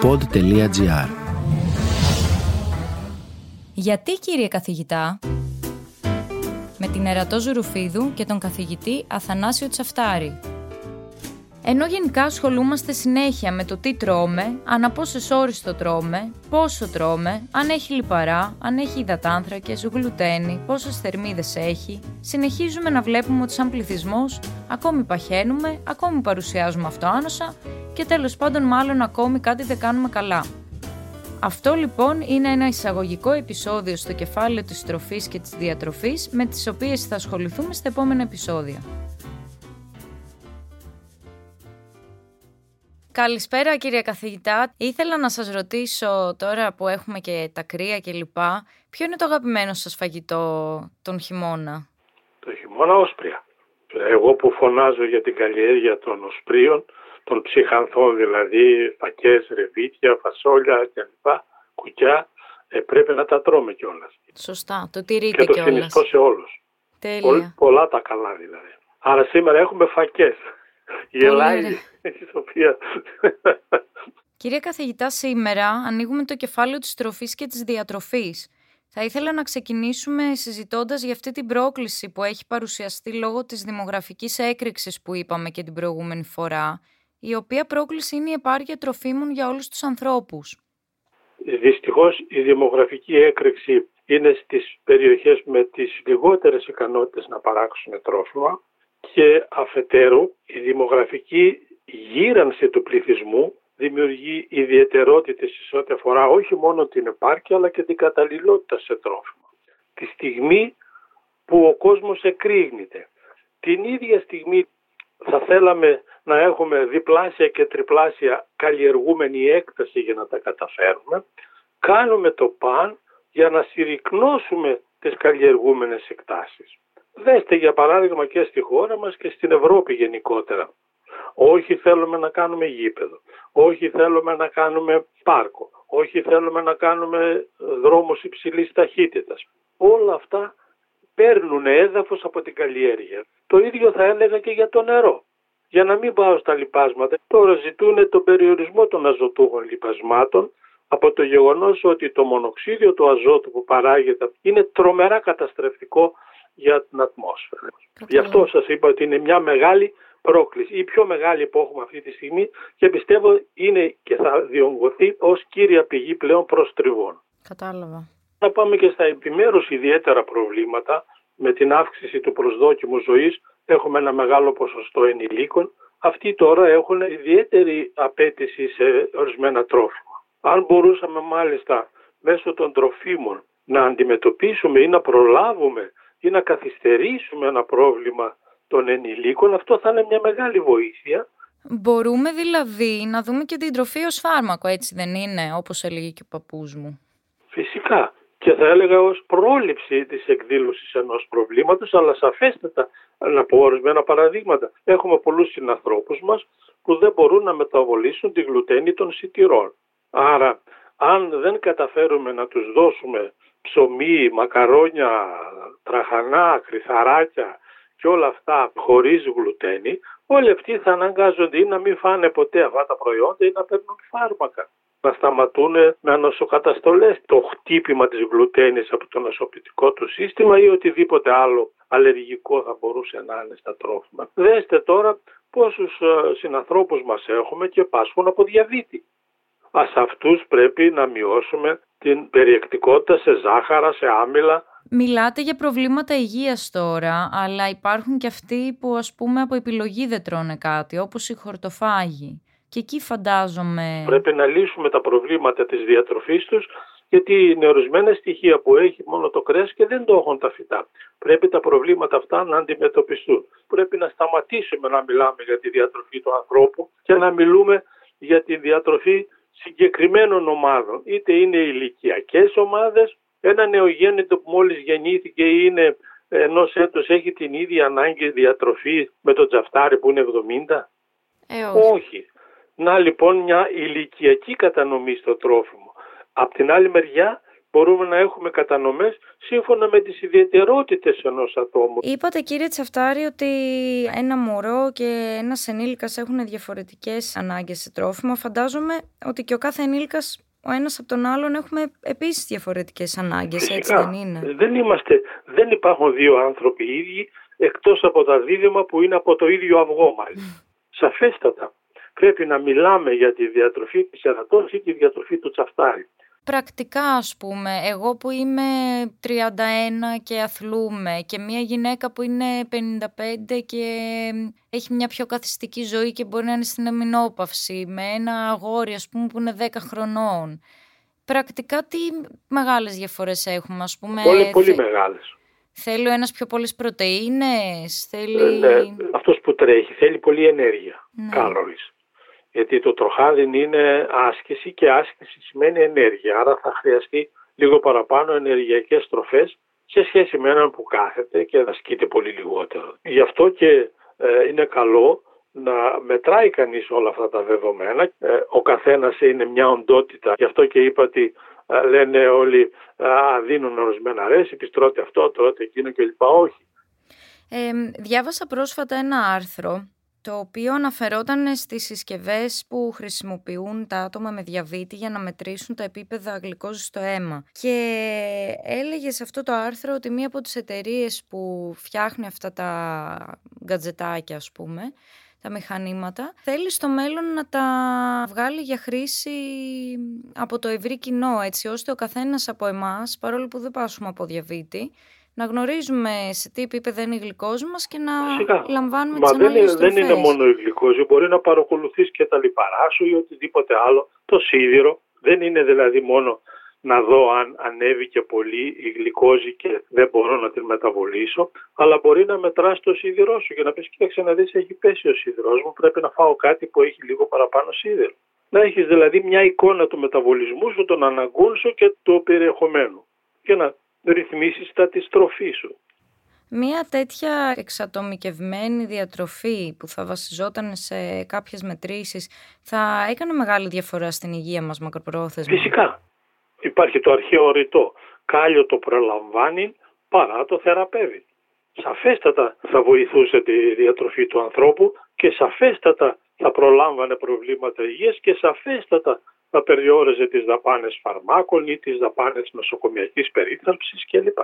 pod.gr Γιατί κύριε καθηγητά με την Ερατό Ζουρουφίδου και τον καθηγητή Αθανάσιο Τσαφτάρη ενώ γενικά ασχολούμαστε συνέχεια με το τι τρώμε, ανά πόσες ώρες το τρώμε, πόσο τρώμε, αν έχει λιπαρά, αν έχει υδατάνθρακες, γλουτένι, πόσες θερμίδες έχει, συνεχίζουμε να βλέπουμε ότι σαν πληθυσμός ακόμη παχαίνουμε, ακόμη παρουσιάζουμε αυτοάνωσα και τέλος πάντων μάλλον ακόμη κάτι δεν κάνουμε καλά. Αυτό λοιπόν είναι ένα εισαγωγικό επεισόδιο στο κεφάλαιο της τροφής και της διατροφής με τις οποίες θα ασχοληθούμε στα επόμενα επεισόδια. Καλησπέρα κύριε καθηγητά. Ήθελα να σας ρωτήσω τώρα που έχουμε και τα κρύα και λοιπά, ποιο είναι το αγαπημένο σας φαγητό τον χειμώνα; Το χειμώνα όσπρια. Εγώ που φωνάζω για την καλλιέργεια των οσπρίων, των ψυχανθών δηλαδή, φακές, ρεβίτια, φασόλια κλπ. Κουκιά, ε, πρέπει να τα τρώμε κιόλας. Σωστά, το τηρείτε κιόλα. Και το συνιστώ σε όλους. Τέλεια. πολλά τα καλά δηλαδή. Άρα σήμερα έχουμε φακές. Γελάει η Σοφία. Κύριε καθηγητά, σήμερα ανοίγουμε το κεφάλαιο της τροφής και της διατροφής. Θα ήθελα να ξεκινήσουμε συζητώντας για αυτή την πρόκληση που έχει παρουσιαστεί λόγω της δημογραφικής έκρηξης που είπαμε και την προηγούμενη φορά, η οποία πρόκληση είναι η επάρκεια τροφίμων για όλους τους ανθρώπους. Δυστυχώς η δημογραφική έκρηξη είναι στις περιοχές με τις λιγότερες ικανότητες να παράξουν τρόφιμα και αφετέρου η δημογραφική γύρανση του πληθυσμού δημιουργεί ιδιαιτερότητες σε ό,τι αφορά όχι μόνο την επάρκεια αλλά και την καταλληλότητα σε τρόφιμα. Τη στιγμή που ο κόσμος εκρήγνεται. Την ίδια στιγμή θα θέλαμε να έχουμε διπλάσια και τριπλάσια καλλιεργούμενη έκταση για να τα καταφέρουμε. Κάνουμε το παν για να συρρυκνώσουμε τις καλλιεργούμενες εκτάσεις. Δέστε για παράδειγμα και στη χώρα μας και στην Ευρώπη γενικότερα. Όχι θέλουμε να κάνουμε γήπεδο, όχι θέλουμε να κάνουμε πάρκο, όχι θέλουμε να κάνουμε δρόμους υψηλής ταχύτητας. Όλα αυτά παίρνουν έδαφος από την καλλιέργεια. Το ίδιο θα έλεγα και για το νερό. Για να μην πάω στα λοιπάσματα, τώρα ζητούν τον περιορισμό των αζωτούχων λοιπασμάτων από το γεγονός ότι το μονοξίδιο του αζότου που παράγεται είναι τρομερά καταστρεφτικό για την ατμόσφαιρα. Γι' αυτό σας είπα ότι είναι μια μεγάλη πρόκληση, η πιο μεγάλη που έχουμε αυτή τη στιγμή και πιστεύω είναι και θα διονγκωθεί ως κύρια πηγή πλέον προστριβών. Κατάλαβα. Να πάμε και στα επιμέρους ιδιαίτερα προβλήματα με την αύξηση του προσδόκιμου ζωής έχουμε ένα μεγάλο ποσοστό ενηλίκων. Αυτοί τώρα έχουν ιδιαίτερη απέτηση σε ορισμένα τρόφιμα. Αν μπορούσαμε μάλιστα μέσω των τροφίμων να αντιμετωπίσουμε ή να προλάβουμε ή να καθυστερήσουμε ένα πρόβλημα των ενηλίκων, αυτό θα είναι μια μεγάλη βοήθεια. Μπορούμε δηλαδή να δούμε και την τροφή ως φάρμακο, έτσι δεν είναι, όπως έλεγε και ο παππούς μου. Φυσικά. Και θα έλεγα ως πρόληψη της εκδήλωσης ενός προβλήματος, αλλά σαφέστατα να πω ορισμένα παραδείγματα. Έχουμε πολλούς συνανθρώπους μας που δεν μπορούν να μεταβολήσουν τη γλουτένη των σιτηρών. Άρα, αν δεν καταφέρουμε να τους δώσουμε ψωμί, μακαρόνια, τραχανά, κρυθαράκια και όλα αυτά χωρίς γλουτένη, όλοι αυτοί θα αναγκάζονται ή να μην φάνε ποτέ αυτά τα προϊόντα ή να παίρνουν φάρμακα. Να σταματούν με ανοσοκαταστολές το χτύπημα της γλουτένης από το νοσοποιητικό του σύστημα ή οτιδήποτε άλλο αλλεργικό θα μπορούσε να είναι στα τρόφιμα. Δέστε τώρα πόσους ε, συνανθρώπους μας έχουμε και πάσχουν από διαβήτη. Ας αυτούς πρέπει να μειώσουμε την περιεκτικότητα σε ζάχαρα, σε άμυλα. Μιλάτε για προβλήματα υγείας τώρα, αλλά υπάρχουν και αυτοί που ας πούμε από επιλογή δεν τρώνε κάτι, όπως οι χορτοφάγοι. Και εκεί φαντάζομαι... Πρέπει να λύσουμε τα προβλήματα της διατροφής τους, γιατί είναι ορισμένα στοιχεία που έχει μόνο το κρέας και δεν το έχουν τα φυτά. Πρέπει τα προβλήματα αυτά να αντιμετωπιστούν. Πρέπει να σταματήσουμε να μιλάμε για τη διατροφή του ανθρώπου και να μιλούμε για τη διατροφή συγκεκριμένων ομάδων. Είτε είναι ηλικιακές ομάδες, ένα νεογέννητο που μόλις γεννήθηκε είναι ενός έτους έχει την ίδια ανάγκη διατροφή με τον τζαφτάρι που είναι 70. Ε, όχι. όχι. Να λοιπόν μια ηλικιακή κατανομή στο τρόφιμο. Απ' την άλλη μεριά μπορούμε να έχουμε κατανομές σύμφωνα με τις ιδιαιτερότητες ενός ατόμου. Είπατε κύριε Τσαφτάρη ότι ένα μωρό και ένας ενήλικας έχουν διαφορετικές ανάγκες σε τρόφιμο. Φαντάζομαι ότι και ο κάθε ενήλικας ο ένας από τον άλλον έχουμε επίσης διαφορετικές ανάγκες, Φυσικά. έτσι δεν είναι; Δεν, είμαστε, δεν υπάρχουν δύο άνθρωποι ίδιοι εκτός από τα δίδυμα που είναι από το ίδιο αυγό μάλιστα. Σαφέστατα πρέπει να μιλάμε για τη διατροφή της ερατός ή τη διατροφή του τσαφτάρι. Πρακτικά ας πούμε, εγώ που είμαι 31 και αθλούμε και μια γυναίκα που είναι 55 και έχει μια πιο καθιστική ζωή και μπορεί να είναι στην εμεινόπαυση με ένα αγόρι ας πούμε που είναι 10 χρονών. Πρακτικά τι μεγάλες διαφορές έχουμε ας πούμε. Πολύ, πολύ μεγάλες. Θέλει ο ένας πιο πολλές πρωτεΐνες, θέλει... Ε, ναι, αυτός που τρέχει θέλει πολύ ενέργεια, Ναι. κάλωρις. Γιατί το τροχάδιν είναι άσκηση και άσκηση σημαίνει ενέργεια. Άρα θα χρειαστεί λίγο παραπάνω ενεργειακές τροφές σε σχέση με έναν που κάθεται και ασκείται πολύ λιγότερο. Γι' αυτό και ε, είναι καλό να μετράει κανείς όλα αυτά τα δεδομένα. Ε, ο καθένας είναι μια οντότητα. Γι' αυτό και είπα ότι ε, λένε όλοι α, δίνουν ορισμένα ρέσιπις, τρώτε αυτό, τρώτε εκείνο κλπ. Όχι. Ε, διάβασα πρόσφατα ένα άρθρο το οποίο αναφερόταν στις συσκευές που χρησιμοποιούν τα άτομα με διαβήτη για να μετρήσουν τα επίπεδα γλυκόζης στο αίμα. Και έλεγε σε αυτό το άρθρο ότι μία από τις εταιρείες που φτιάχνει αυτά τα γκατζετάκια ας πούμε, τα μηχανήματα, θέλει στο μέλλον να τα βγάλει για χρήση από το ευρύ κοινό, έτσι ώστε ο καθένας από εμάς, παρόλο που δεν πάσουμε από διαβήτη, να γνωρίζουμε σε τι επίπεδο είναι η γλυκόζη μας και να Φυσικά. λαμβάνουμε Μα τις δεν ανάλογες είναι, δεν είναι τροφές. μόνο η γλυκόζη, μπορεί να παρακολουθείς και τα λιπαρά σου ή οτιδήποτε άλλο. Το σίδηρο δεν είναι δηλαδή μόνο να δω αν ανέβηκε πολύ η γλυκόζη και δεν μπορώ να την μεταβολήσω, αλλά μπορεί να μετράς το σίδηρό σου και να πεις κοίταξε να δεις έχει πέσει ο σίδηρός μου, πρέπει να φάω κάτι που έχει λίγο παραπάνω σίδηρο. Να έχεις δηλαδή μια εικόνα του μεταβολισμού σου, των αναγκών σου και του περιεχομένου και να ρυθμίσεις τα της τροφής σου. Μία τέτοια εξατομικευμένη διατροφή που θα βασιζόταν σε κάποιες μετρήσεις θα έκανε μεγάλη διαφορά στην υγεία μας μακροπρόθεσμα. Φυσικά. Υπάρχει το αρχαίο ρητό. Κάλιο το προλαμβάνει παρά το θεραπεύει. Σαφέστατα θα βοηθούσε τη διατροφή του ανθρώπου και σαφέστατα θα προλάμβανε προβλήματα υγείας και σαφέστατα θα περιόριζε τις δαπάνες φαρμάκων ή τις δαπάνες νοσοκομιακής περίθαλψης κλπ.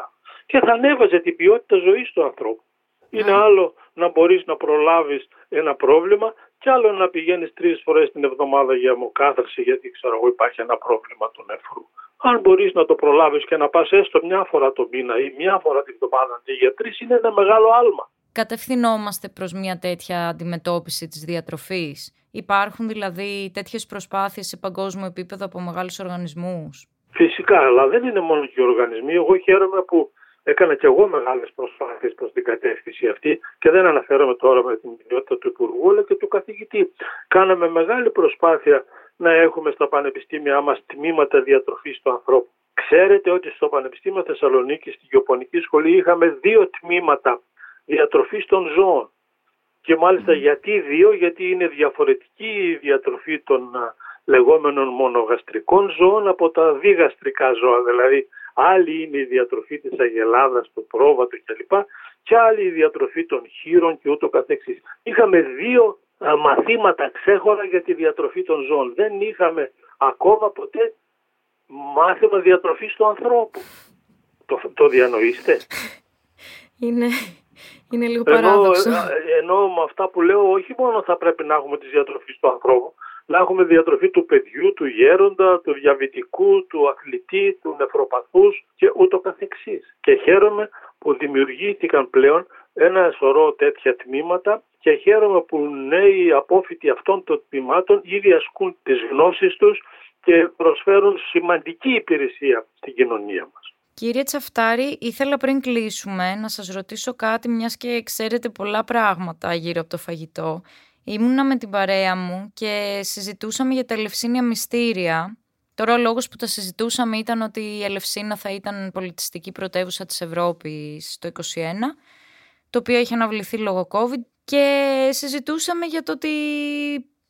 Και θα ανέβαζε την ποιότητα ζωής του ανθρώπου. Είναι άλλο να μπορείς να προλάβεις ένα πρόβλημα και άλλο να πηγαίνεις τρεις φορές την εβδομάδα για αιμοκάθαρση γιατί ξέρω εγώ υπάρχει ένα πρόβλημα του νεφρού. Αν μπορείς να το προλάβεις και να πας έστω μια φορά το μήνα ή μια φορά την εβδομάδα αντί για τρεις είναι ένα μεγάλο άλμα. Κατευθυνόμαστε προς μια τέτοια αντιμετώπιση της διατροφής. Υπάρχουν δηλαδή τέτοιες προσπάθειες σε παγκόσμιο επίπεδο από μεγάλους οργανισμούς; Φυσικά, αλλά δεν είναι μόνο και οι οργανισμοί. Εγώ χαίρομαι που έκανα και εγώ μεγάλες προσπάθειες προς την κατεύθυνση αυτή και δεν αναφέρομαι τώρα με την ιδιότητα του Υπουργού αλλά και του καθηγητή. Κάναμε μεγάλη προσπάθεια να έχουμε στα πανεπιστήμια μας τμήματα διατροφής του ανθρώπου. Ξέρετε ότι στο Πανεπιστήμιο Θεσσαλονίκη, στη Γεωπονική Σχολή, είχαμε δύο τμήματα διατροφής των ζώων. Και μάλιστα γιατί δύο, γιατί είναι διαφορετική η διατροφή των α, λεγόμενων μονογαστρικών ζώων από τα διγαστρικά ζώα. Δηλαδή άλλη είναι η διατροφή της αγελάδας, του πρόβατου κλπ. Και άλλη η διατροφή των χείρων και ούτω καθεξής. Είχαμε δύο α, μαθήματα ξέχωρα για τη διατροφή των ζώων. Δεν είχαμε ακόμα ποτέ μάθημα διατροφής του ανθρώπου. Το, το διανοείστε; Είναι, είναι λίγο Ενώ, παράδοξο. ενώ με αυτά που λέω όχι μόνο θα πρέπει να έχουμε τη διατροφή του ανθρώπου, να έχουμε διατροφή του παιδιού, του γέροντα, του διαβητικού, του αθλητή, του νεφροπαθούς και ούτω καθεξής. Και χαίρομαι που δημιουργήθηκαν πλέον ένα σωρό τέτοια τμήματα και χαίρομαι που νέοι απόφοιτοι αυτών των τμήματων ήδη ασκούν τις γνώσεις τους και προσφέρουν σημαντική υπηρεσία στην κοινωνία μας. Κύριε Τσαφτάρη, ήθελα πριν κλείσουμε να σας ρωτήσω κάτι μιας και ξέρετε πολλά πράγματα γύρω από το φαγητό. Ήμουνα με την παρέα μου και συζητούσαμε για τα ελευσίνια μυστήρια. Τώρα ο λόγος που τα συζητούσαμε ήταν ότι η Ελευσίνα θα ήταν πολιτιστική πρωτεύουσα της Ευρώπης το 2021, το οποίο έχει αναβληθεί λόγω COVID και συζητούσαμε για το ότι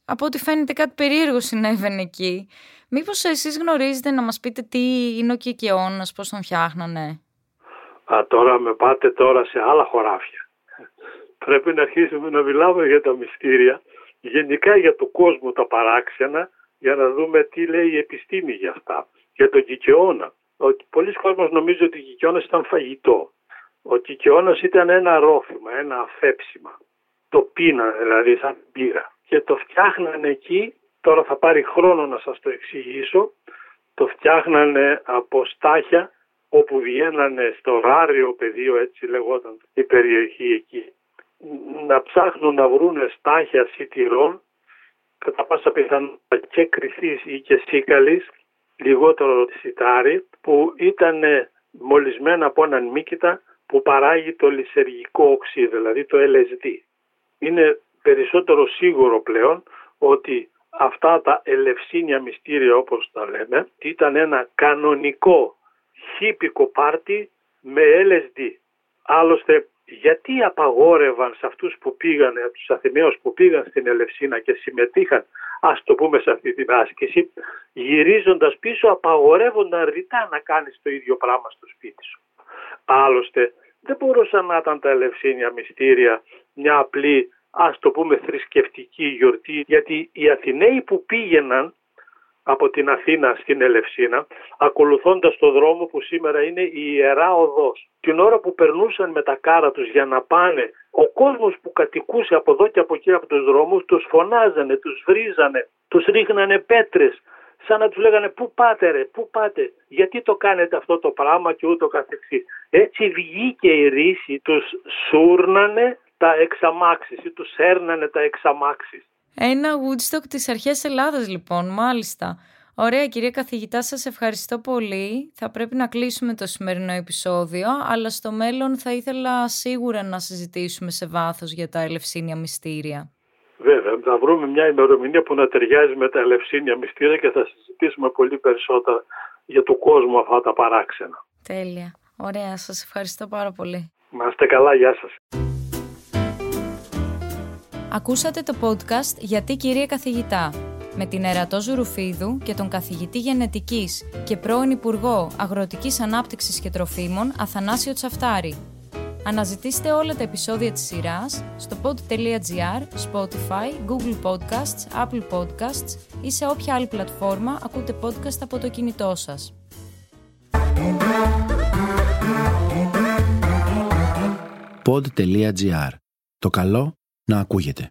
από ό,τι φαίνεται κάτι περίεργο συνέβαινε εκεί. Μήπως εσείς γνωρίζετε να μας πείτε τι είναι ο Κικαιώνας, πώς τον φτιάχνανε; Α, τώρα με πάτε τώρα σε άλλα χωράφια. Πρέπει να αρχίσουμε να μιλάμε για τα μυστήρια, γενικά για το κόσμο τα παράξενα, για να δούμε τι λέει η επιστήμη για αυτά. Για τον Κικαιώνα. Ότι πολλοί κόσμος νομίζουν ότι ο Κικαιώνας ήταν φαγητό. Ο Κικαιώνας ήταν ένα ρόφημα, ένα αφέψιμα. Το πίνα δηλαδή σαν πύρα. Και το φτιάχνανε εκεί, τώρα θα πάρει χρόνο να σας το εξηγήσω, το φτιάχνανε από στάχια όπου βγαίνανε στο ράριο πεδίο, έτσι λεγόταν η περιοχή εκεί, να ψάχνουν να βρουν στάχια σιτηρών, κατά πάσα πιθανότητα και κρυθής ή και σίκαλης, λιγότερο σιτάρι, που ήταν μολυσμένα από έναν μύκητα που παράγει το λισεργικό οξύ, δηλαδή το LSD. Είναι περισσότερο σίγουρο πλέον ότι αυτά τα ελευσίνια μυστήρια όπως τα λέμε ήταν ένα κανονικό χίπικο πάρτι με LSD. Άλλωστε γιατί απαγόρευαν σε αυτούς που πήγαν, από τους Αθηναίους που πήγαν στην Ελευσίνα και συμμετείχαν, ας το πούμε σε αυτή την άσκηση, γυρίζοντας πίσω απαγορεύονταν ρητά να κάνεις το ίδιο πράγμα στο σπίτι σου. Άλλωστε δεν μπορούσαν να ήταν τα Ελευσίνια μυστήρια μια απλή ας το πούμε θρησκευτική γιορτή γιατί οι Αθηναίοι που πήγαιναν από την Αθήνα στην Ελευσίνα ακολουθώντας το δρόμο που σήμερα είναι η Ιερά Οδός. Την ώρα που περνούσαν με τα κάρα τους για να πάνε ο κόσμος που κατοικούσε από εδώ και από εκεί από τους δρόμους τους φωνάζανε, τους βρίζανε, τους ρίχνανε πέτρες σαν να τους λέγανε πού πάτε ρε, πού πάτε, γιατί το κάνετε αυτό το πράγμα και ούτω καθεξής. Έτσι βγήκε η ρίση, τους σούρνανε τα εξαμάξεις ή τους έρνανε τα εξαμάξεις. Ένα Woodstock της αρχές Ελλάδας λοιπόν, μάλιστα. Ωραία κυρία καθηγητά, σας ευχαριστώ πολύ. Θα πρέπει να κλείσουμε το σημερινό επεισόδιο, αλλά στο μέλλον θα ήθελα σίγουρα να συζητήσουμε σε βάθος για τα ελευσίνια μυστήρια. Βέβαια, θα βρούμε μια ημερομηνία που να ταιριάζει με τα ελευσίνια μυστήρια και θα συζητήσουμε πολύ περισσότερα για το κόσμο αυτά τα παράξενα. Τέλεια. Ωραία, σας ευχαριστώ πάρα πολύ. Να είστε καλά, γεια σας. Ακούσατε το podcast «Γιατί κυρία καθηγητά» με την Ερατό Ζουρουφίδου και τον καθηγητή γενετικής και πρώην Υπουργό Αγροτικής Ανάπτυξης και Τροφίμων Αθανάσιο Τσαφτάρη. Αναζητήστε όλα τα επεισόδια της σειράς στο pod.gr, Spotify, Google Podcasts, Apple Podcasts ή σε όποια άλλη πλατφόρμα ακούτε podcast από το κινητό σας. Pod.gr. Το καλό να ακούγεται.